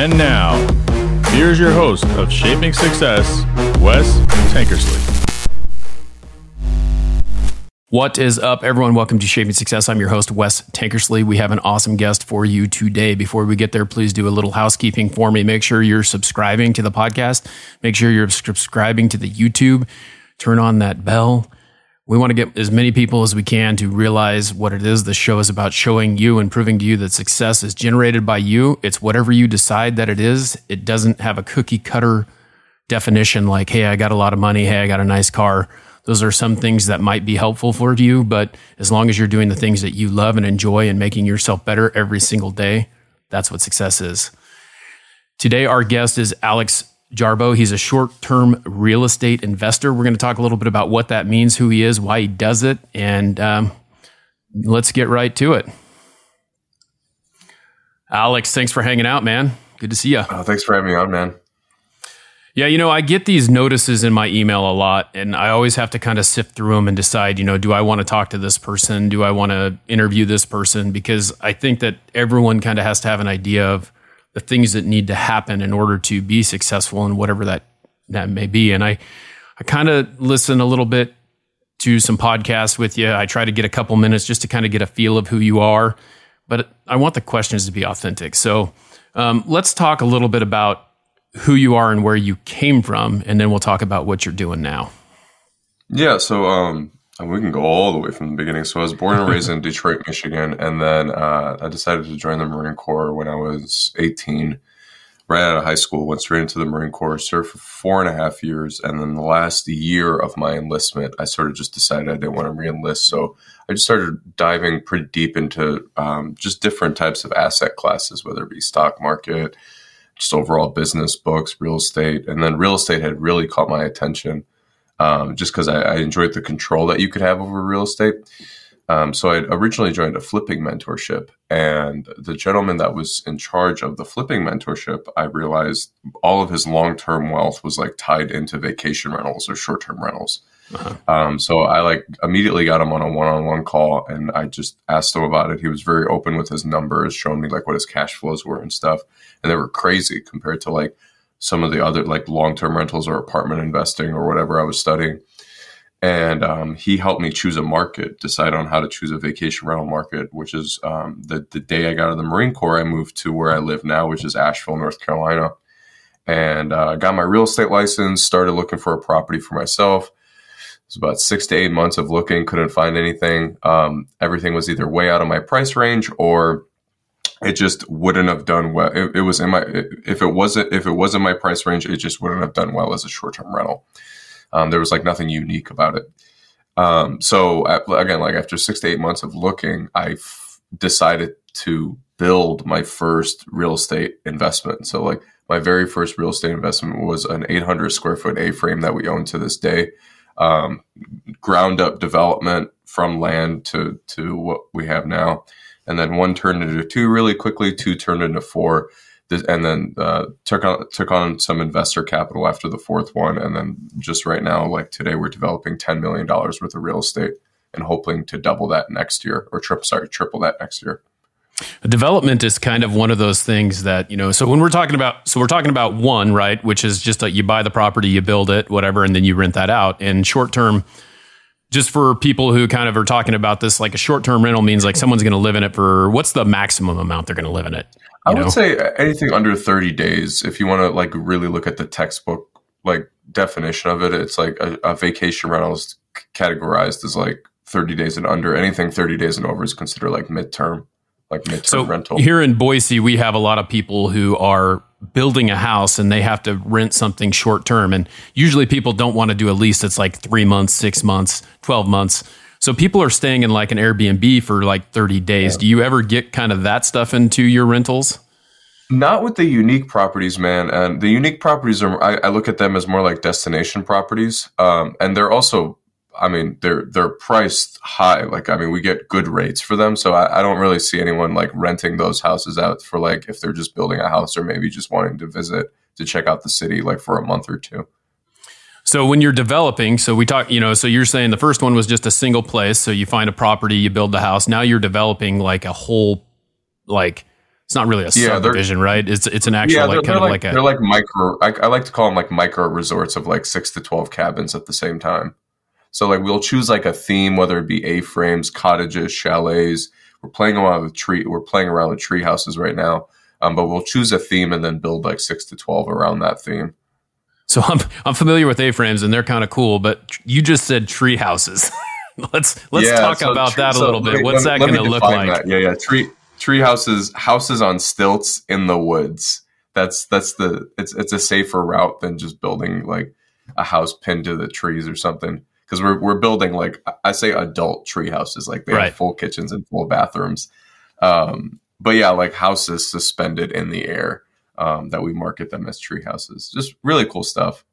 And now, here's your host of Shaping Success, Wes Tankersley. What is up, everyone? Welcome to Shaping Success. I'm your host, Wes Tankersley. We have an awesome guest for you today. Before we get there, please do a little housekeeping for me. Make sure you're subscribing to the podcast. Make sure you're subscribing to the YouTube. Turn on that bell we want to get as many people as we can to realize what it is the show is about showing you and proving to you that success is generated by you. It's whatever you decide that it is. It doesn't have a cookie cutter definition like, hey, I got a lot of money. Hey, I got a nice car. Those are some things that might be helpful for you, but as long as you're doing the things that you love and enjoy and making yourself better every single day, that's what success is. Today, our guest is Alex Jarbo. He's a short term real estate investor. We're going to talk a little bit about what that means, who he is, why he does it, and um, let's get right to it. Alex, thanks for hanging out, man. Good to see you. Oh, thanks for having me on, man. Yeah, you know, I get these notices in my email a lot, and I always have to kind of sift through them and decide, you know, do I want to talk to this person? Do I want to interview this person? Because I think that everyone kind of has to have an idea of the things that need to happen in order to be successful in whatever that that may be. And I I kind of listen a little bit to some podcasts with you. I try to get a couple minutes just to kind of get a feel of who you are, but I want the questions to be authentic. So um, let's talk a little bit about who you are and where you came from, and then we'll talk about what you're doing now. Yeah. So um, we can go all the way from the beginning. So I was born and raised in Detroit, Michigan, and then uh, I decided to join the Marine Corps when I was 18. Right out of high school, went straight into the Marine Corps, served for four and a half years, and then the last year of my enlistment, I sort of just decided I didn't want to reenlist. So I just started diving pretty deep into um, just different types of asset classes, whether it be stock market, just overall business books, real estate, and then real estate had really caught my attention um, just because I, I, enjoyed the control that you could have over real estate. Um, so I originally joined a flipping mentorship, and the gentleman that was in charge of the flipping mentorship, I realized all of his long term wealth was like tied into vacation rentals or short term rentals. Uh-huh. Um, so I like immediately got him on a one on one call, and I just asked him about it. He was very open with his numbers, showing me like what his cash flows were and stuff, and they were crazy compared to like some of the other like long term rentals or apartment investing or whatever I was studying. And um, he helped me choose a market, decide on how to choose a vacation rental market, which is um, the, the day I got out of the Marine Corps, I moved to where I live now, which is Asheville, North Carolina. And uh, got my real estate license, started looking for a property for myself. It was about six to eight months of looking, couldn't find anything. Um, everything was either way out of my price range or it just wouldn't have done well. It, it, was in my if it wasn't if it wasn't my price range, it just wouldn't have done well as a short term rental. Um, there was like nothing unique about it. Um, so again, like after six to eight months of looking, I f- decided to build my first real estate investment. So like my very first real estate investment was an 800 square foot A frame that we own to this day. Um, ground up development from land to to what we have now and then one turned into two really quickly. Two turned into four, and then uh, took on took on some investor capital after the fourth one, and then just right now, like today, we're developing ten million dollars worth of real estate and hoping to double that next year, or triple sorry, triple that next year. Development is kind of one of those things that, you know, so when we're talking about, so we're talking about one, right, which is just like you buy the property, you build it, whatever, and then you rent that out. And short term, just for people who kind of are talking about this, like a short term rental means like someone's going to live in it for what's the maximum amount they're going to live in it? I would know? say uh, anything under 30 days. If you want to like really look at the textbook like definition of it, it's like a, a vacation rental is categorized as like 30 days and under. Anything 30 days and over is considered like midterm, like midterm so rental. Here in Boise, we have a lot of people who are building a house and they have to rent something short term. And usually people don't want to do a lease that's like three months, six months, 12 months. So people are staying in like an Airbnb for like 30 days. Yeah. Do you ever get kind of that stuff into your rentals? Not with the unique properties, man. And the unique properties are, I, I look at them as more like destination properties. Um, and they're also I mean, they're they're priced high. Like, I mean, we get good rates for them, so I, I, don't really see anyone like renting those houses out for like if they're just building a house or maybe just wanting to visit to check out the city like for a month or two. So when you're developing, so we talk, you know, so you're saying the first one was just a single place. So you find a property, you build the house. Now you're developing like a whole, like It's not really a Yeah, subdivision, right? It's it's an actual yeah, like kind of like, like, a they're like micro. I, I like to call them like micro resorts of like six to twelve cabins at the same time. So like we'll choose like a theme, whether it be A frames, cottages, chalets. We're playing around with tree. We're playing around with tree houses right now. Um, but we'll choose a theme and then build like six to twelve around that theme. So I'm I'm familiar with A-frames and they're kind of cool, but you just said tree houses. let's let's Yeah, talk so about tree- that a so little bit. let What's let that going to look like? that. Yeah, yeah. Tree tree houses, houses on stilts in the woods. That's that's the it's it's a safer route than just building like a house pinned to the trees or something. Because we're we're building like I say adult tree houses, like they Right. have full kitchens and full bathrooms. Um, but yeah, like houses suspended in the air. Um, that we market them as tree houses. Just really cool stuff.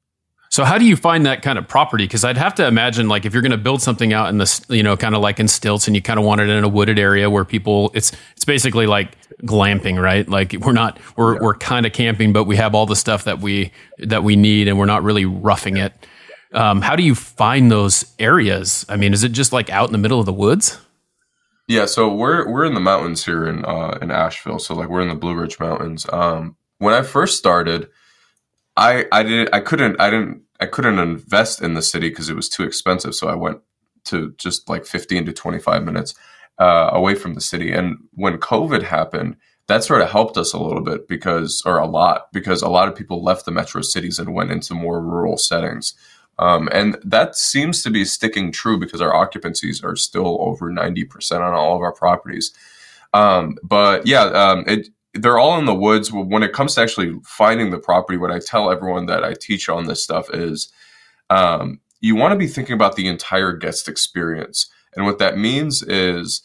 So how do you find that kind of property? Because I'd have to imagine like if you're going to build something out in this, you know, kind of like in stilts, and you kind of want it in a wooded area where people, it's it's basically like glamping, right? Like we're not we're we're kind of camping, but we have all the stuff that we that we need, and we're not really roughing it. Um, how do you find those areas? I mean, is it just like out in the middle of the woods? Yeah, so we're we're in the mountains here in uh, in Asheville. So like we're in the Blue Ridge Mountains. Um, when I first started, I I did I couldn't I didn't I couldn't invest in the city because it was too expensive. So I went to just like fifteen to twenty five minutes uh, away from the city. And when COVID happened, that sort of helped us a little bit because or a lot because a lot of people left the metro cities and went into more rural settings. Um, and that seems to be sticking true because our occupancies are still over 90% on all of our properties. Um, but yeah, um, it, they're all in the woods. When it comes to actually finding the property, what I tell everyone that I teach on this stuff is um, you want to be thinking about the entire guest experience. And what that means is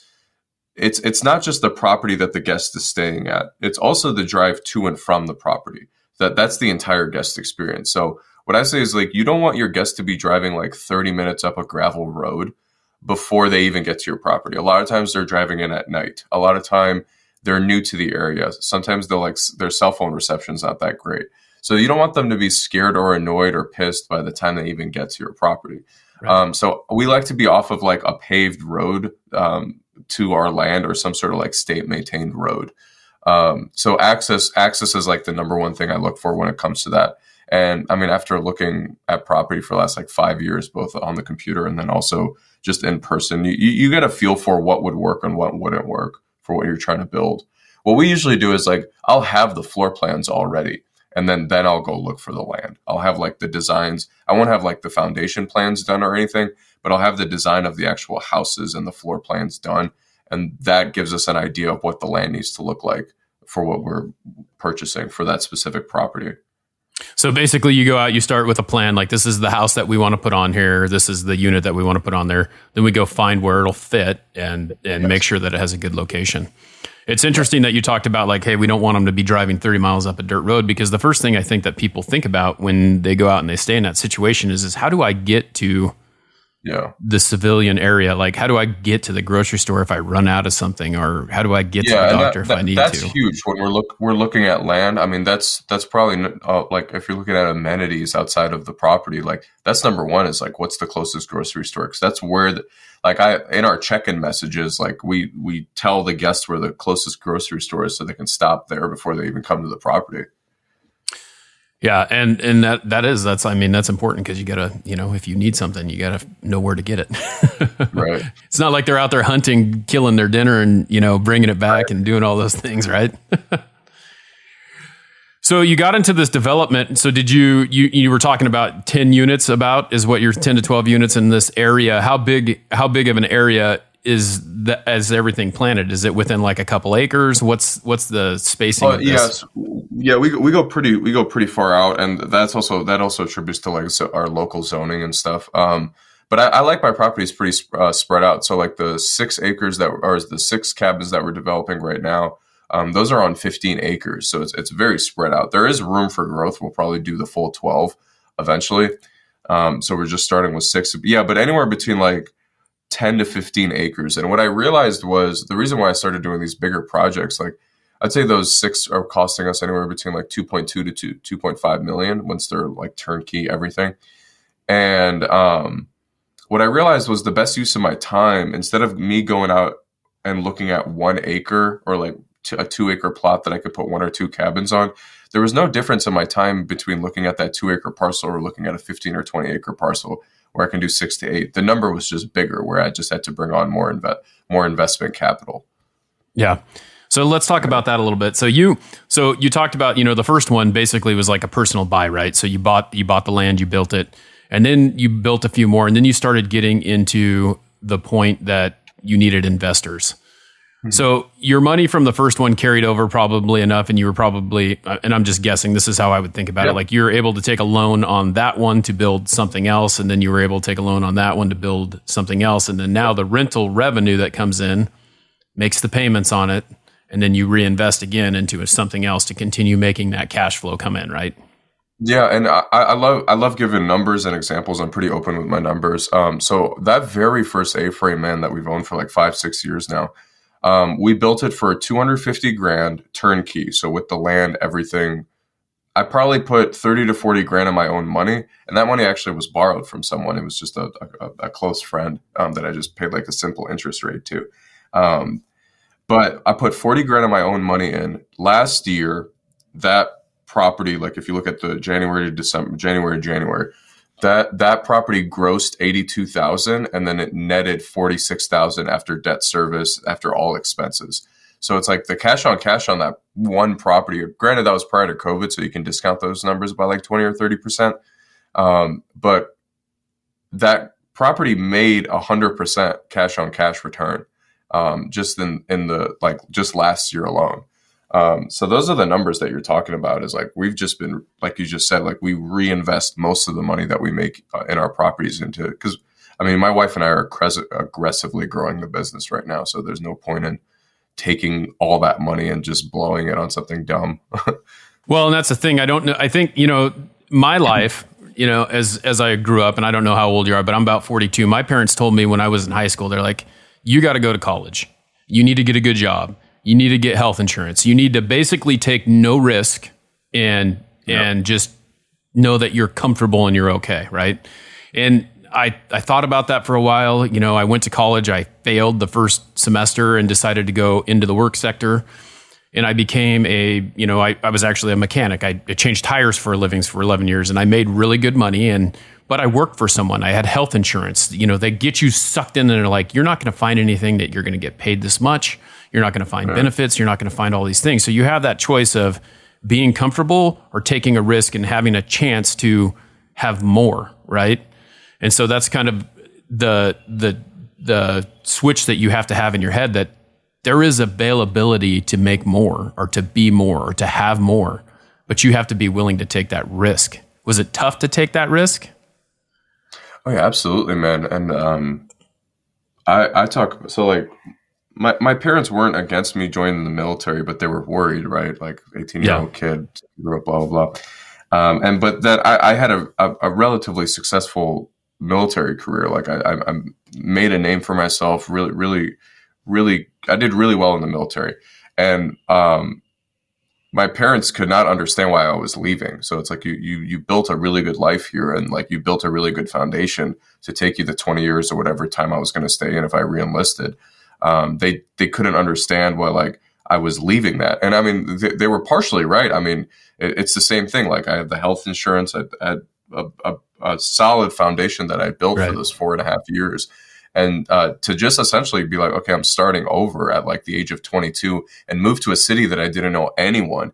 it's it's not just the property that the guest is staying at. It's also the drive to and from the property. That that's the entire guest experience. So what I say is like you don't want your guests to be driving like 30 minutes up a gravel road before they even get to your property. A lot of times they're driving in at night. A lot of time they're new to the area. Sometimes they'll like their cell phone reception's not that great. So you don't want them to be scared or annoyed or pissed by the time they even get to your property. Right. Um, so we like to be off of like a paved road um, to our land or some sort of like state maintained road. Um, so access access is like the number one thing I look for when it comes to that. And I mean, after looking at property for the last like five years, both on the computer and then also just in person, you, you get a feel for what would work and what wouldn't work for what you're trying to build. What we usually do is like, I'll have the floor plans already. And then, then I'll go look for the land. I'll have like the designs. I won't have like the foundation plans done or anything, but I'll have the design of the actual houses and the floor plans done. And that gives us an idea of what the land needs to look like for what we're purchasing for that specific property. So basically, you go out, you start with a plan like this is the house that we want to put on here, this is the unit that we want to put on there. Then we go find where it'll fit and and make sure that it has a good location. It's interesting that you talked about like, hey, we don't want them to be driving 30 miles up a dirt road because the first thing I think that people think about when they go out and they stay in that situation is is how do I get to Yeah. the civilian area? Like, how do I get to the grocery store if I run out of something, or how do I get to the doctor that- if that- I need that's to? huge when we're look we're looking at land. I mean, that's that's probably uh, like if you're looking at amenities outside of the property, like that's number one is like what's the closest grocery store because that's where the, like I in our check-in messages, like we we tell the guests where the closest grocery store is so they can stop there before they even come to the property. Yeah, and and that that is that's I mean that's important because you gotta you know if you need something you gotta know where to get it. Right. it's not like they're out there hunting, killing their dinner, and you know bringing it back and doing all those things, right? so you got into this development. So did you you you were talking about ten units? About is what your ten to twelve units in this area? How big how big of an area is that as everything planted? Is it within like a couple acres? What's what's the spacing? This? yes, yeah, we go- we go pretty we go pretty far out, and that's also that also attributes to like so our local zoning and stuff. Um, but I, I like my properties pretty sp- uh, spread out. So like the six acres that are the six cabins that we're developing right now, um, those are on 15 acres. So it's it's very spread out. There is room for growth. We'll probably do the full 12 eventually. Um, so we're just starting with six. Yeah, but anywhere between like 10 to 15 acres. And what I realized was the reason why I started doing these bigger projects, like I'd say those six are costing us anywhere between like 2.2 to 2, 2.5 million once they're like turnkey everything. And um, what I realized was the best use of my time, instead of me going out and looking at one acre or like a two acre plot that I could put one or two cabins on. There was no difference in my time between looking at that two acre parcel or looking at a 15 or 20 acre parcel where I can do six to eight. The number was just bigger where I just had to bring on more inve- more investment capital. Yeah. So let's talk about that a little bit. So you so you talked about, you know, the first one basically was like a personal buy, right? So you bought you bought the land, you built it, and then you built a few more and then you started getting into the point that you needed investors. Mm-hmm. So your money from the first one carried over probably enough, and you were probably, uh, and I'm just guessing, this is how I would think about yep. it. Like you're able to take a loan on that one to build something else, and then you were able to take a loan on that one to build something else, and then now the rental revenue that comes in makes the payments on it, and then you reinvest again into something else to continue making that cash flow come in, right? Yeah, and I, I, love I love giving numbers and examples. I'm pretty open with my numbers. Um, so that very first A-frame man that we've owned for like five six years now, um, we built it for 250 grand turnkey. So with the land, everything, I probably put 30 to 40 grand of my own money, and that money actually was borrowed from someone. It was just a, a, a close friend um, that I just paid like a simple interest rate to. Um, but I put 40 grand of my own money in last year. That property, like if you look at the January to December, January January, that that property grossed 82,000 and then it netted 46,000 after debt service, after all expenses. So it's like the cash on cash on that one property. Granted, that was prior to COVID, so you can discount those numbers by like 20 or 30%. Um, but that property made a hundred percent cash on cash return um, just in in the like just last year alone. Um, so those are the numbers that you're talking about. Is like we've just been like you just said, like we reinvest most of the money that we make uh, in our properties into because I mean my wife and I are aggressively growing the business right now, so there's no point in taking all that money and just blowing it on something dumb. well, and that's the thing. I don't know. I think you know my life. You know, as as I grew up, and I don't know how old you are, but I'm about 42. My parents told me when I was in high school, they're like you got to go to college. You need to get a good job. You need to get health insurance. You need to basically take no risk and yep. and just know that you're comfortable and you're okay, right? And I, I thought about that for a while. You know, I went to college, I failed the first semester and decided to go into the work sector. And I became a, you know, I, I was actually a mechanic. I, I changed tires for a living for 11 years and I made really good money. And but I worked for someone. I had health insurance. You know, they get you sucked in and they're like, you're not going to find anything that you're going to get paid this much. You're not going to find right. benefits. You're not going to find all these things. So you have that choice of being comfortable or taking a risk and having a chance to have more, right? And so that's kind of the the the switch that you have to have in your head that there is availability to make more or to be more or to have more, but you have to be willing to take that risk. Was it tough to take that risk? Oh yeah, absolutely, man. And um, I I talk so like my my parents weren't against me joining the military, but they were worried, right? Like eighteen year old kid grew up, blah blah blah. Um, and but that I, I had a, a, a, relatively successful military career. Like I, I, I made a name for myself. Really, really, really, I did really well in the military. And um, my parents could not understand why I was leaving. So it's like you you you built a really good life here and like you built a really good foundation to take you the 20 years or whatever time I was going to stay in if I reenlisted. Um, they they couldn't understand why like I was leaving that. And I mean they, they were partially right. I mean it, it's the same thing. Like I had the health insurance, I had a, a, a solid foundation that I built right. for those four and a half years and uh, to just essentially be like, okay, I'm starting over at like the age of 22 and move to a city that I didn't know anyone,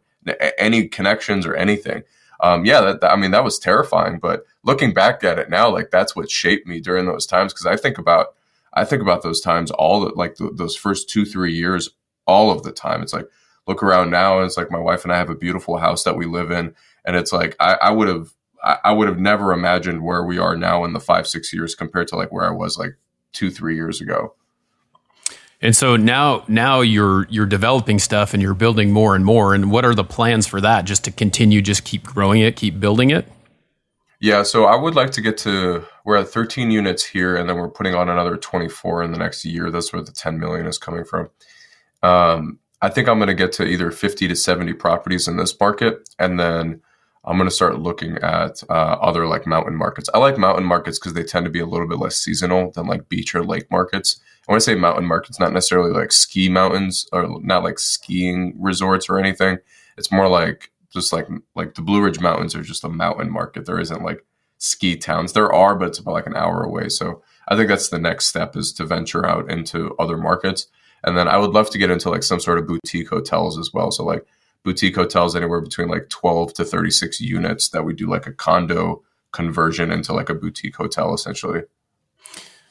any connections or anything. Um, yeah, that, that, I mean, that was terrifying. But looking back at it now, like that's what shaped me during those times. Because I think about, I think about those times all the, like the, those first two, three years, all of the time. It's like look around now, and it's like my wife and I have a beautiful house that we live in, and it's like I, I would have I would have never imagined where we are now in the five, six years compared to like where I was like two three years ago. And so now now you're you're developing stuff and you're building more and more. And what are the plans for that? Just to continue, just keep growing it, keep building it. Yeah, so I would like to get to we're at 13 units here, and then we're putting on another 24 in the next year. That's where the 10 million is coming from. Um, I think I'm going to get to either 50 to 70 properties in this market, and then I'm going to start looking at uh, other like mountain markets. I like mountain markets because they tend to be a little bit less seasonal than like beach or lake markets. I want to say mountain markets, not necessarily like ski mountains or not like skiing resorts or anything. It's more like just like like the Blue Ridge Mountains are just a mountain market. There isn't like ski towns. There are, but it's about like an hour away. So I think that's the next step is to venture out into other markets. And then I would love to get into like some sort of boutique hotels as well. So like boutique hotels anywhere between like 12 to 36 units that we do like a condo conversion into like a boutique hotel essentially.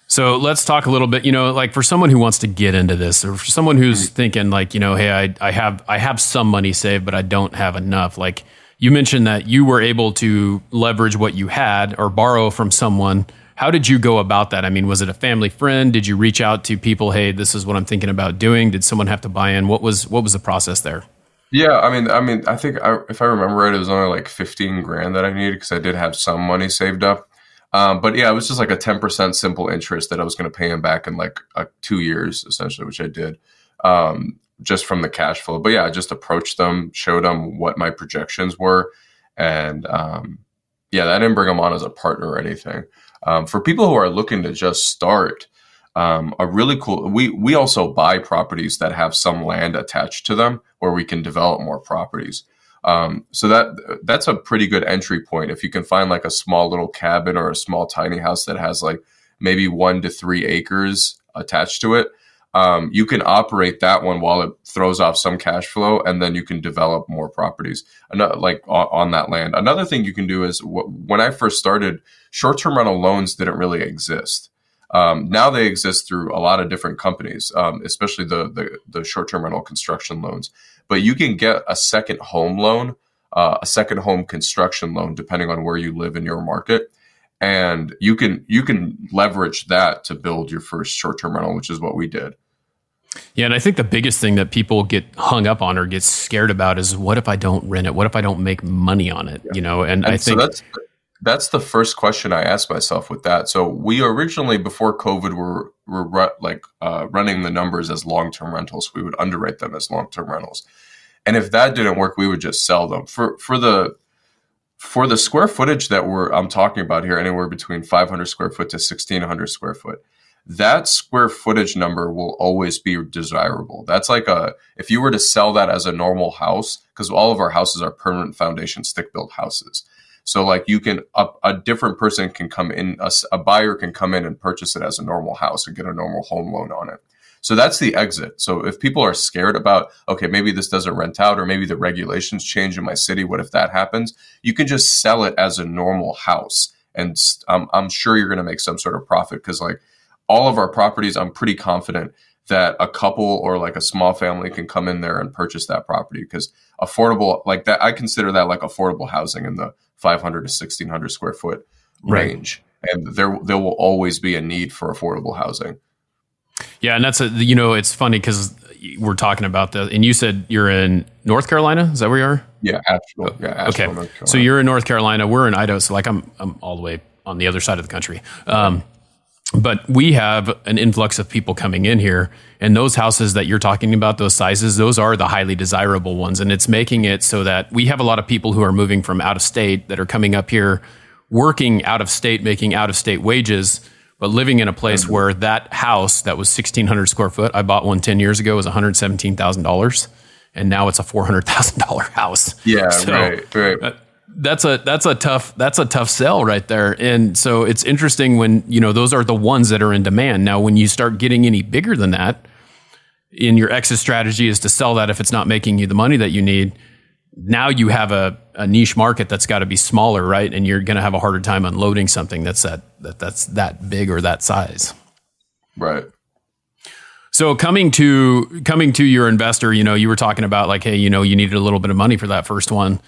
So let's talk a little bit, you know, like for someone who wants to get into this or for someone who's mm-hmm. thinking like, you know, hey, I, I have I have some money saved, but I don't have enough. Like you mentioned that you were able to leverage what you had or borrow from someone. How did you go about that? I mean, was it a family friend? Did you reach out to people, hey, this is what I'm thinking about doing? Did someone have to buy in? What was what was the process there? Yeah, I mean, I mean, I think I, if I remember right, it was only like fifteen grand that I needed because I did have some money saved up. Um, but yeah, it was just like a ten percent simple interest that I was going to pay him back in like uh, two years, essentially, which I did, um, just from the cash flow. But yeah, I just approached them, showed them what my projections were, and um, yeah, I didn't bring them on as a partner or anything. Um, for people who are looking to just start, um, a really cool. We we also buy properties that have some land attached to them where we can develop more properties. Um, so that that's a pretty good entry point if you can find like a small little cabin or a small tiny house that has like maybe one to three acres attached to it. Um, you can operate that one while it throws off some cash flow, and then you can develop more properties Another, like on, on, that land. Another thing you can do is when I first started, short-term rental loans didn't really exist. Um, now they exist through a lot of different companies, um, especially the, the, the short term rental construction loans. But you can get a second home loan, uh, a second home construction loan, depending on where you live in your market, and you can you can leverage that to build your first short term rental, which is what we did. Yeah, and I think the biggest thing that people get hung up on or get scared about is what if I don't rent it? What if I don't make money on it? Yeah. You know, and, and I think so that's that's the first question I asked myself with that. So we originally, before COVID, were were like uh, running the numbers as long term rentals. We would underwrite them as long term rentals, and if that didn't work, we would just sell them for for the for the square footage that we're I'm talking about here, anywhere between 500 square foot to 1600 square foot. That square footage number will always be desirable. That's like a if you were to sell that as a normal house, because all of our houses are permanent foundation stick built houses so like you can a, a different person can come in, a, a buyer can come in and purchase it as a normal house and get a normal home loan on it. So that's the exit. So if people are scared about, okay, maybe this doesn't rent out or maybe the regulations change in my city, what if that happens? You can just sell it as a normal house. And I'm, I'm sure you're going to make some sort of profit because like all of our properties, I'm pretty confident that a couple or like a small family can come in there and purchase that property because affordable like that I consider that like affordable housing in the 500 to 1600 square foot range. Right. and there there will always be a need for affordable housing. Yeah and that's a you know it's funny because we're talking about the and you said you're in north carolina? Is that where you are? Yeah Asheville. yeah Asheville, okay so you're in north carolina. We're in idaho so like i'm i'm all the way on the other side of the country. Um, but we have an influx of people coming in here and those houses that you're talking about those sizes those are the highly desirable ones. And it's making it so that we have a lot of people who are moving from out of state that are coming up here working out of state making out of state wages but living in a place mm-hmm. where that house that was 1600 square foot i bought one 10 years ago was $117000 and now it's a $400000 house. Yeah so, right right. uh, that's a that's a tough that's a tough sell right there. And so it's interesting when you know those are the ones that are in demand. Now, when you start getting any bigger than that, in your exit strategy is to sell that if it's not making you the money that you need. Now you have a, a niche market that's got to be smaller, right? And you're going to have a harder time unloading something that's that, that that's that big or that size. Right. So coming to coming to your investor, you know, you were talking about like, hey, you know, you needed a little bit of money for that first one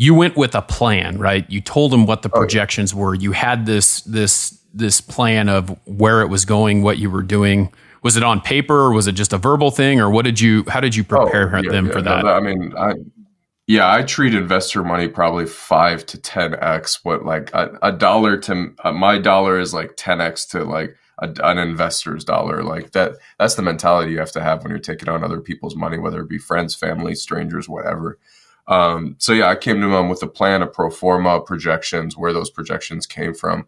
you went with a plan, right? You told them what the projections were. You had this this this plan of where it was going, what you were doing. Was it on paper or was it just a verbal thing or what did you how did you oh, prepare oh, yeah, them yeah, for that? I mean, I yeah, I treat investor money probably 5 to 10x what like a, a dollar to uh, my dollar is like 10x to like a, an investor's dollar. Like that that's the mentality you have to have when you're taking on other people's money whether it be friends, family, strangers, whatever Um, so yeah, I came to them with a plan, a pro forma, projections, where those projections came from,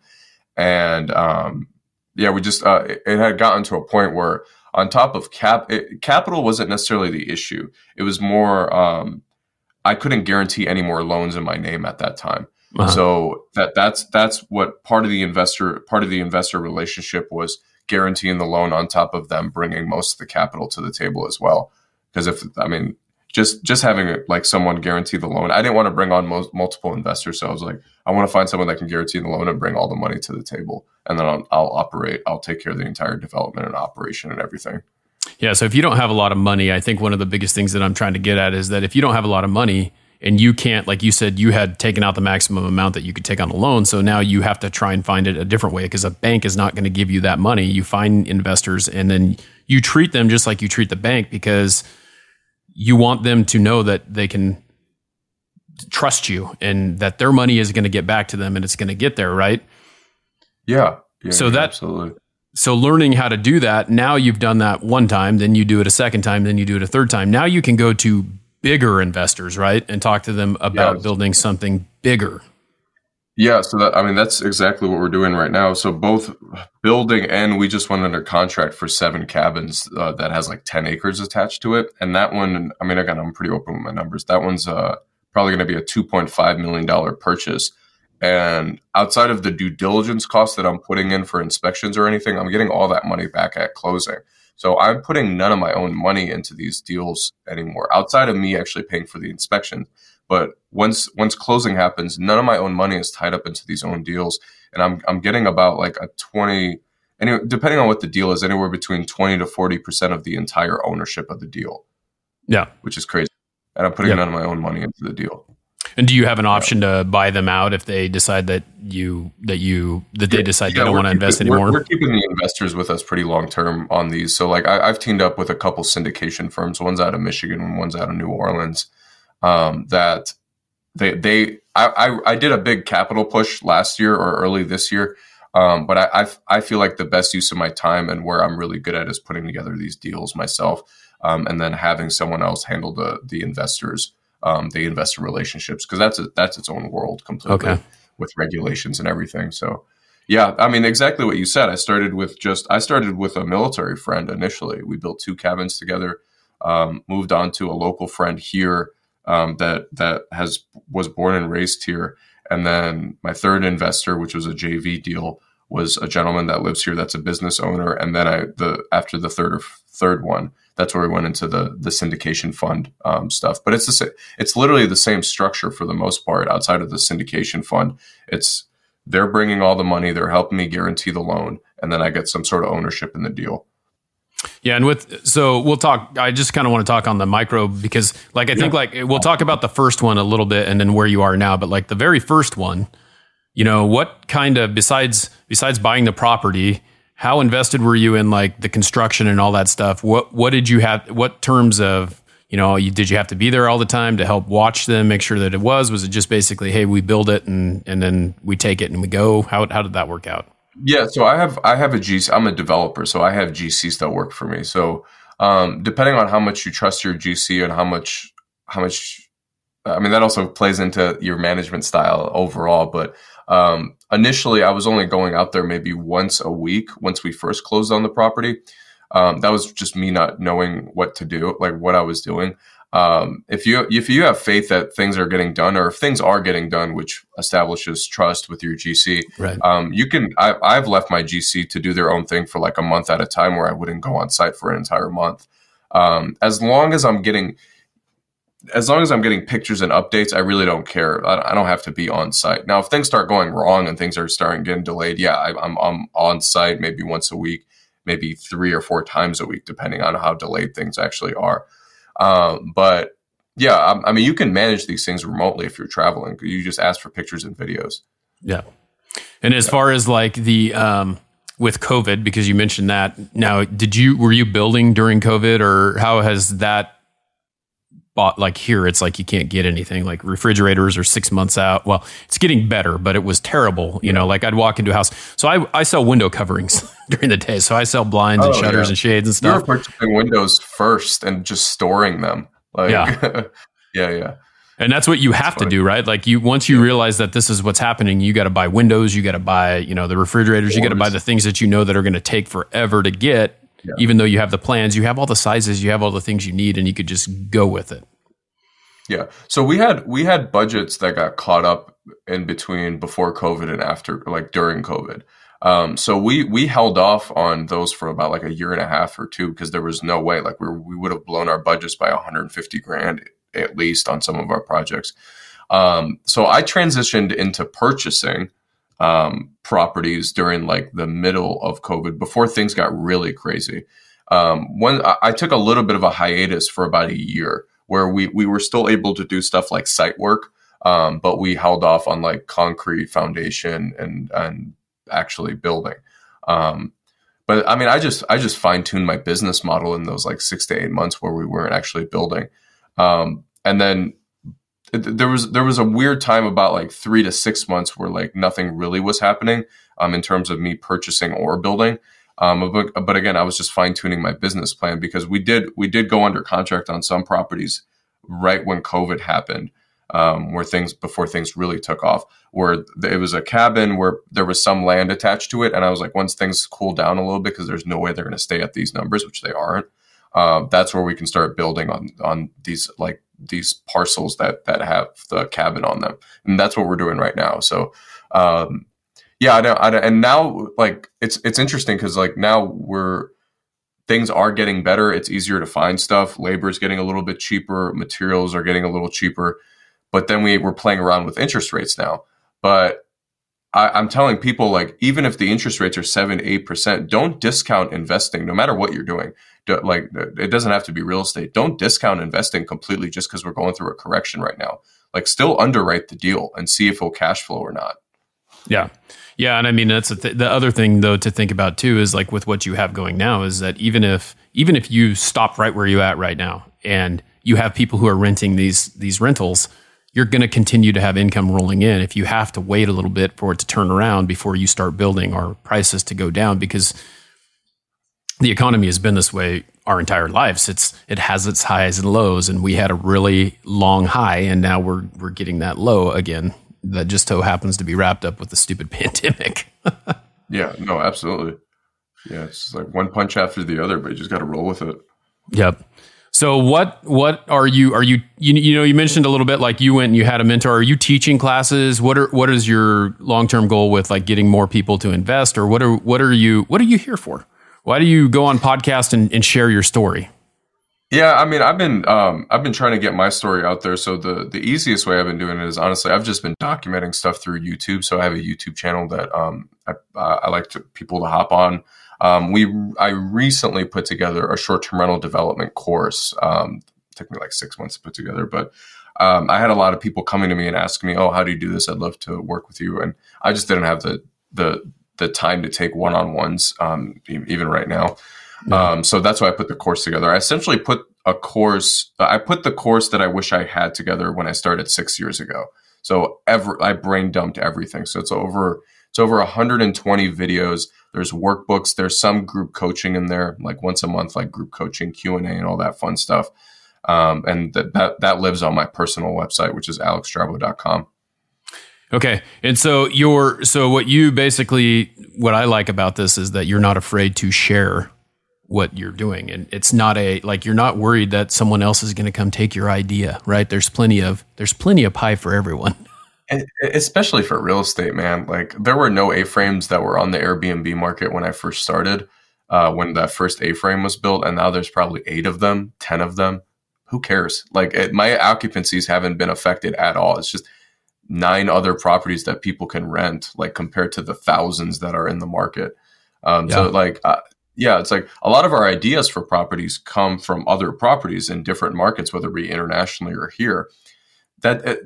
and um, yeah, we just uh, it, it had gotten to a point where on top of cap it, capital wasn't necessarily the issue. It was more um, I couldn't guarantee any more loans in my name at that time. Uh-huh. So that that's that's what part of the investor part of the investor relationship was guaranteeing the loan on top of them bringing most of the capital to the table as well. Because if I mean just just having like someone guarantee the loan, I didn't want to bring on multiple investors, so I was like, I want to find someone that can guarantee the loan and bring all the money to the table, and then I'll, I'll operate. I'll take care of the entire development and operation and everything. Yeah. So if you don't have a lot of money, I think one of the biggest things that I'm trying to get at is that if you don't have a lot of money and you can't, like you said, you had taken out the maximum amount that you could take on a loan. So now you have to try and find it a different way because a bank is not going to give you that money. You find investors and then you treat them just like you treat the bank because you want them to know that they can trust you and that their money is going to get back to them and it's going to get there, right? Yeah. yeah so yeah, that absolutely so learning how to do that now you've done that one time then you do it a second time then you do it a third time now you can go to bigger investors right and talk to them about yes. building something bigger yeah so that i mean that's exactly what we're doing right now so both building and we just went under contract for seven cabins uh, that has like 10 acres attached to it and that one i mean again i'm pretty open with my numbers that one's uh, probably going to be a 2.5 million dollar purchase and outside of the due diligence costs that I'm putting in for inspections or anything, I'm getting all that money back at closing. So I'm putting none of my own money into these deals anymore, outside of me actually paying for the inspection. But once once closing happens, none of my own money is tied up into these own deals, and I'm I'm getting about like a twenty, anyway, depending on what the deal is, anywhere between twenty to forty percent of the entire ownership of the deal. Yeah, which is crazy, and I'm putting none of my own money into the deal. And do you have an option to buy them out if they decide that you that you that they decide yeah, they don't want to invest anymore? We're, we're, keeping the investors with us pretty long term on these. So like I, have teamed up with a couple syndication firms. One's out of Michigan, one's out of New Orleans. Um, that they they I, I, I did a big capital push last year or early this year. Um, but I, I, I feel like the best use of my time and where I'm really good at is putting together these deals myself, um, and then having someone else handle the the investors um, the investor relationships because that's a, that's its own world completely okay. with regulations and everything. So yeah, I mean exactly what you said. I started with just I started with a military friend initially. We built two cabins together. Um, moved on to a local friend here um, that that has was born and raised here, and then my third investor, which was a JV deal, was a gentleman that lives here that's a business owner, and then I the after the third or third one, that's where we went into the the syndication fund um, stuff. But it's the it's literally the same structure for the most part. Outside of the syndication fund, it's they're bringing all the money, they're helping me guarantee the loan, and then I get some sort of ownership in the deal. Yeah, and with so we'll talk. I just kind of want to talk on the micro because, like, I think like we'll talk about the first one a little bit, and then where you are now. But like the very first one, you know, what kind of besides besides buying the property, how invested were you in like the construction and all that stuff? What what did you have? What terms of you know you, did you have to be there all the time to help watch them, make sure that it was? Was it just basically hey we build it and and then we take it and we go? How how did that work out? Yeah, so I have I have a GC. I'm a developer, so I have GCs that work for me. So um, depending on how much you trust your GC and how much how much I mean that also plays into your management style overall, but um, initially, I was only going out there maybe once a week once we first closed on the property. Um, that was just me not knowing what to do, like what I was doing. Um, if you if you have faith that things are getting done, or if things are getting done, which establishes trust with your GC, right. um, you can. I, I've left my GC to do their own thing for like a month at a time, where I wouldn't go on site for an entire month. Um, as long as I'm getting as long as I'm getting pictures and updates, I really don't care. I, I, don't have to be on site. Now, if things start going wrong and things are starting getting delayed, yeah, I, I'm, I'm on site maybe once a week, maybe three or four times a week, depending on how delayed things actually are. Um, but yeah, I, I mean, you can manage these things remotely if you're traveling. You just ask for pictures and videos. Yeah. And as far as like the, um, with COVID, because you mentioned that now, did you, were you building during COVID or how has that bought like here it's like you can't get anything. Like refrigerators are six months out. Well it's getting better but it was terrible you know like i'd walk into a house. So i, I sell window coverings during the day. So i sell blinds oh, and shutters yeah. and shades and stuff. you're purchasing windows first and just storing them. Like yeah. yeah yeah. And that's what you have to do, right? Like you once you realize that this is what's happening, you got to buy windows, you got to buy, you know, the refrigerators, you got to buy the things that you know that are going to take forever to get. Yeah. Even though you have the plans, you have all the sizes, you have all the things you need and you could just go with it. Yeah. So we had we had budgets that got caught up in between before COVID and after like during COVID. Um, so we we held off on those for about like a year and a half or two because there was no way like we we would have blown our budgets by 150 grand at least on some of our projects. Um, so I transitioned into purchasing um, properties during like the middle of COVID before things got really crazy. Um, when I, I took a little bit of a hiatus for about a year where we we were still able to do stuff like site work, um, but we held off on like concrete foundation and and actually building. Um, but I mean, I just I just fine tuned my business model in those like six to eight months where we weren't actually building. Um, and then there was there was a weird time about like three to six months where like nothing really was happening um, in terms of me purchasing or building. Um, but, but again, I was just fine tuning my business plan because we did we did go under contract on some properties right when COVID happened, um, where things before things really took off. Where it was a cabin where there was some land attached to it, and I was like, once things cool down a little bit, because there's no way they're going to stay at these numbers, which they aren't. Uh, that's where we can start building on on these like these parcels that that have the cabin on them, and that's what we're doing right now. So, um, yeah, I know, I and now like it's it's interesting because like now we're things are getting better. It's easier to find stuff. Labor is getting a little bit cheaper. Materials are getting a little cheaper. But then we we're playing around with interest rates now. But I, am telling people like even if the interest rates are seven, eight percent, don't discount investing, no matter what you're doing. Do, like it doesn't have to be real estate. Don't discount investing completely just because we're going through a correction right now. Like still underwrite the deal and see if it'll cash flow or not. Yeah. Yeah, and I mean that's th- the other thing though to think about too is like with what you have going now is that even if even if you stop right where you're at right now and you have people who are renting these these rentals, you're going to continue to have income rolling in. If you have to wait a little bit for it to turn around before you start building or prices to go down because the economy has been this way our entire lives. It's it has its highs and lows, and we had a really long high, and now we're we're getting that low again that just so happens to be wrapped up with the stupid pandemic. yeah, no, absolutely. Yeah, it's like one punch after the other, but you just got to roll with it. Yep. So what what are you are you, you you know you mentioned a little bit like you went and you had a mentor are you teaching classes what are what is your long-term goal with like getting more people to invest or what are what are you what are you here for why do you go on podcast and, and share your story yeah, I mean, I've been um, I've been trying to get my story out there. So the the easiest way I've been doing it is honestly, I've just been documenting stuff through YouTube. So I have a YouTube channel that um, I, I like to people to hop on. Um, we I recently put together a short term rental development course. Um, took me like six months to put together, but um, I had a lot of people coming to me and asking me, "Oh, how do you do this? I'd love to work with you." And I just didn't have the the the time to take one on ones, um, even right now. Yeah. Um, so that's why I put the course together. I essentially put a course. I put the course that I wish I had together when I started six years ago. So ever I brain dumped everything. So it's over. It's over 120 videos. There's workbooks. There's some group coaching in there, like once a month, like group coaching, Q and A, and all that fun stuff. Um, and that, that that lives on my personal website, which is alexstrabo.com. Okay. And so you're so what you basically what I like about this is that you're not afraid to share what you're doing and it's not a like you're not worried that someone else is going to come take your idea right there's plenty of there's plenty of pie for everyone especially for real estate man like there were no a-frames that were on the airbnb market when i first started uh, when that first a-frame was built and now there's probably eight of them ten of them who cares like it, my occupancies haven't been affected at all it's just nine other properties that people can rent like compared to the thousands that are in the market um, yeah. so like uh, yeah, it's like a lot of our ideas for properties come from other properties in different markets, whether it be internationally or here. That uh,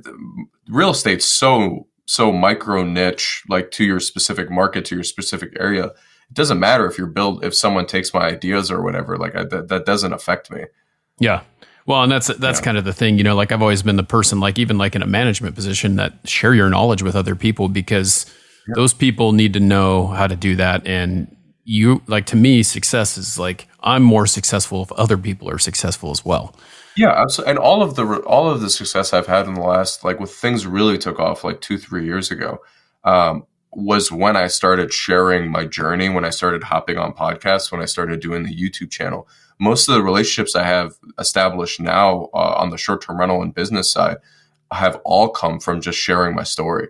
real estate's so so micro niche, like to your specific market, to your specific area. It doesn't matter if you're built if someone takes my ideas or whatever. Like I, that, that doesn't affect me. Yeah. Well, and that's that's yeah. kind of the thing, you know. Like I've always been the person, like even like in a management position, that share your knowledge with other people because yeah. those people need to know how to do that, and you like to me success is like i'm more successful if other people are successful as well Yeah, absolutely. And all of the all of the success I've had in the last like with things really took off like two three years ago. Um, was when I started sharing my journey, when I started hopping on podcasts, when I started doing the YouTube channel. Most of the relationships I have established now uh, on the short term rental and business side have all come from just sharing my story.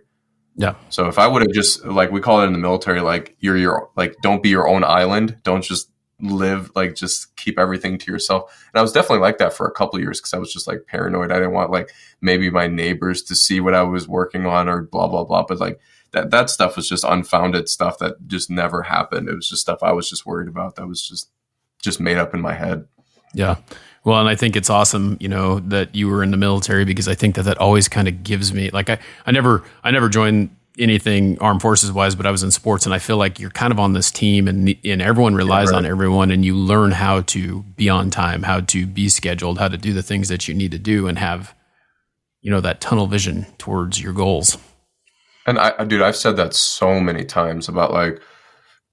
Yeah. So if I would have just like we call it in the military, like you're your like don't be your own island. Don't just live like just keep everything to yourself. And I was definitely like that for a couple years because I was just like paranoid. I didn't want like maybe my neighbors to see what I was working on or blah blah blah. But like that that stuff was just unfounded stuff that just never happened. It was just stuff I was just worried about. That was just just made up in my head. Yeah. Well, and I think it's awesome, you know, that you were in the military because I think that that always kind of gives me like I I never I never joined anything armed forces wise, but I was in sports and I feel like you're kind of on this team and and everyone relies yeah, right. on everyone and you learn how to be on time, how to be scheduled, how to do the things that you need to do and have you know that tunnel vision towards your goals. And I dude, I've said that so many times about like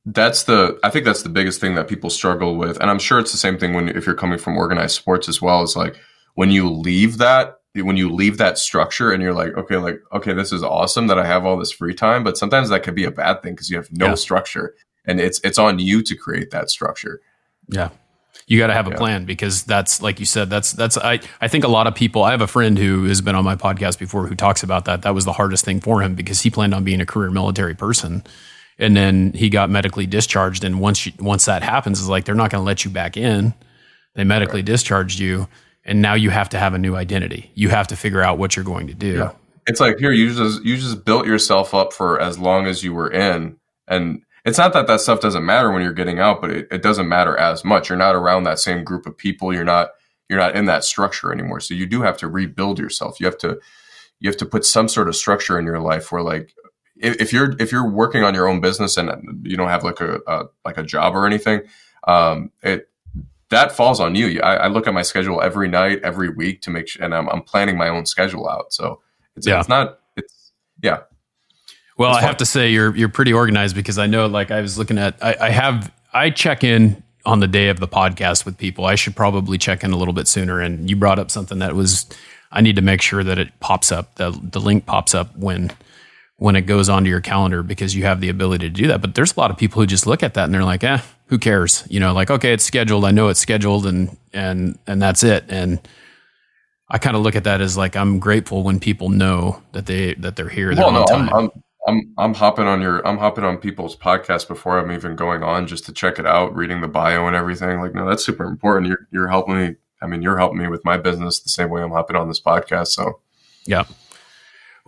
that's the I think that's the biggest thing that people struggle with. And I'm sure it's the same thing when if you're coming from organized sports as well, is like when you leave that when you leave that structure and you're like, okay, like, okay, this is awesome that I have all this free time, but sometimes that could be a bad thing because you have no yeah. structure and it's it's on you to create that structure. Yeah. You got to have a yeah. plan because that's like you said that's that's I I think a lot of people I have a friend who has been on my podcast before who talks about that that was the hardest thing for him because he planned on being a career military person and then he got medically discharged and once you, once that happens is like they're not going to let you back in they medically right. discharged you and now you have to have a new identity. You have to figure out what you're going to do. Yeah. It's like here you just you just built yourself up for as long as you were in, and it's not that that stuff doesn't matter when you're getting out, but it, it doesn't matter as much. You're not around that same group of people. You're not you're not in that structure anymore. So you do have to rebuild yourself. You have to you have to put some sort of structure in your life where like if, if you're if you're working on your own business and you don't have like a, a like a job or anything, um, it that falls on you. I, I, look at my schedule every night, every week to make sure, and I'm, I'm planning my own schedule out. So it's, yeah. it's not, it's, yeah. Well, I have to say you're, you're pretty organized because I know, like I was looking at, I, I have, I check in on the day of the podcast with people. I should probably check in a little bit sooner. And you brought up something that was, I need to make sure that it pops up, the, the link pops up when, when it goes onto your calendar because you have the ability to do that. But there's a lot of people who just look at that and they're like, eh, who cares? You know, like okay, it's scheduled. I know it's scheduled, and and and that's it. And I kind of look at that as like I'm grateful when people know that they that they're here. They're well, no, I'm, I'm I'm I'm hopping on your I'm hopping on people's podcasts before I'm even going on just to check it out, reading the bio and everything. Like, no, that's super important. You're you're helping me. I mean, you're helping me with my business the same way I'm hopping on this podcast. So, yeah.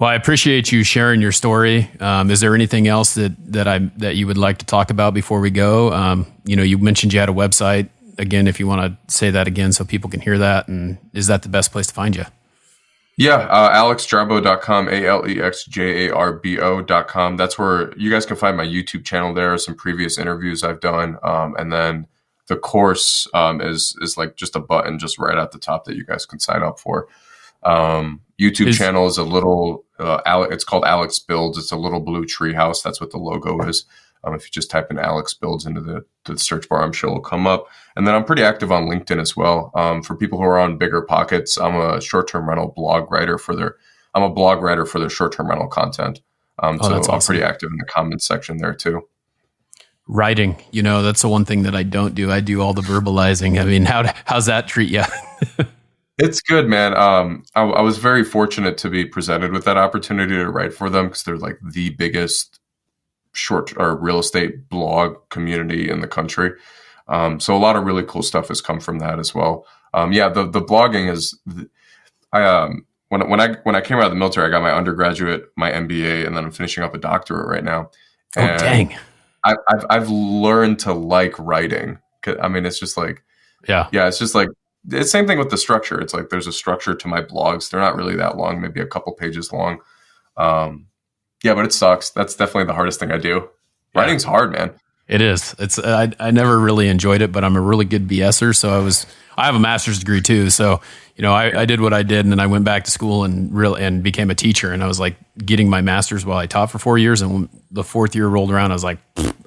Well, I appreciate you sharing your story. Um, is there anything else that that I that you would like to talk about before we go? Um, you know, you mentioned you had a website. Again, if you want to say that again so people can hear that, and is that the best place to find you? Yeah, uh, alexjarbo.com, A L E X J A R B O.com. That's where you guys can find my YouTube channel there, some previous interviews I've done. Um, and then the course um, is is like just a button just right at the top that you guys can sign up for. Um, YouTube is, channel is a little, uh, it's called Alex Builds. It's a little blue tree house. That's what the logo is. Um, if you just type in Alex Builds into the, the search bar, I'm sure it'll come up. And then I'm pretty active on LinkedIn as well. Um, for people who are on BiggerPockets, I'm a short term rental blog writer for their, I'm a blog writer for their short term rental content. Um, oh, so I'm pretty active in the comments section there too. Writing, you know, that's the one thing that I don't do. I do all the verbalizing. I mean, how how's that treat you? It's good, man. Um, I, I, was very fortunate to be presented with that opportunity to write for them because they're like the biggest short or real estate blog community in the country. Um, so a lot of really cool stuff has come from that as well. Um, yeah, the the blogging is. I um when when I when I came out of the military, I got my undergraduate, my MBA, and then I'm finishing up a doctorate right now. Oh, and oh dang! I, I've I've learned to like writing. I mean, it's just like yeah, yeah. It's just like the same thing with the structure. It's like there's a structure to my blogs. They're not really that long, maybe a couple pages long. Um, yeah, but it sucks. That's definitely the hardest thing I do. Yeah. Writing's hard, man. It is. It's I, I never really enjoyed it, but I'm a really good BSer. So I was I have a master's degree too. So you know I, I did what I did, and then I went back to school and real and became a teacher. And I was like getting my master's while I taught for four years. And when the fourth year rolled around, I was like,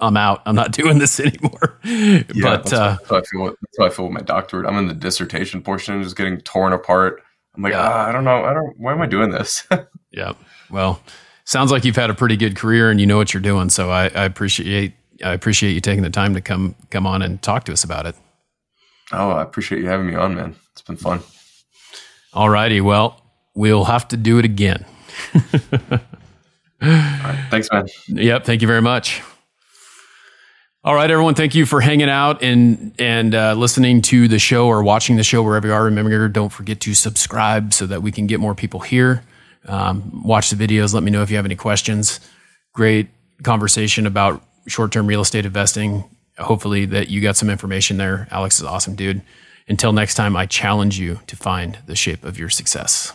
I'm out. I'm not doing this anymore. Yeah, but that's, uh, how I feel. That's how I feel with my doctorate. I'm in the dissertation portion, and just getting torn apart. I'm like, yeah. ah, I don't know. I don't. Why am I doing this? yeah. Well, sounds like you've had a pretty good career and you know what you're doing. So I, I appreciate I appreciate you taking the time to come come on and talk to us about it. Oh, I appreciate you having me on, man. It's been fun. All righty. Well, we'll have to do it again. All right. Thanks, man. Yep. Thank you very much. All right, everyone. Thank you for hanging out and and uh, listening to the show or watching the show wherever you are. Remember, don't forget to subscribe so that we can get more people here. Um, watch the videos. Let me know if you have any questions. Great conversation about short term real estate investing. Hopefully, that you got some information there. Alex is awesome, dude. Until next time, I challenge you to find the shape of your success.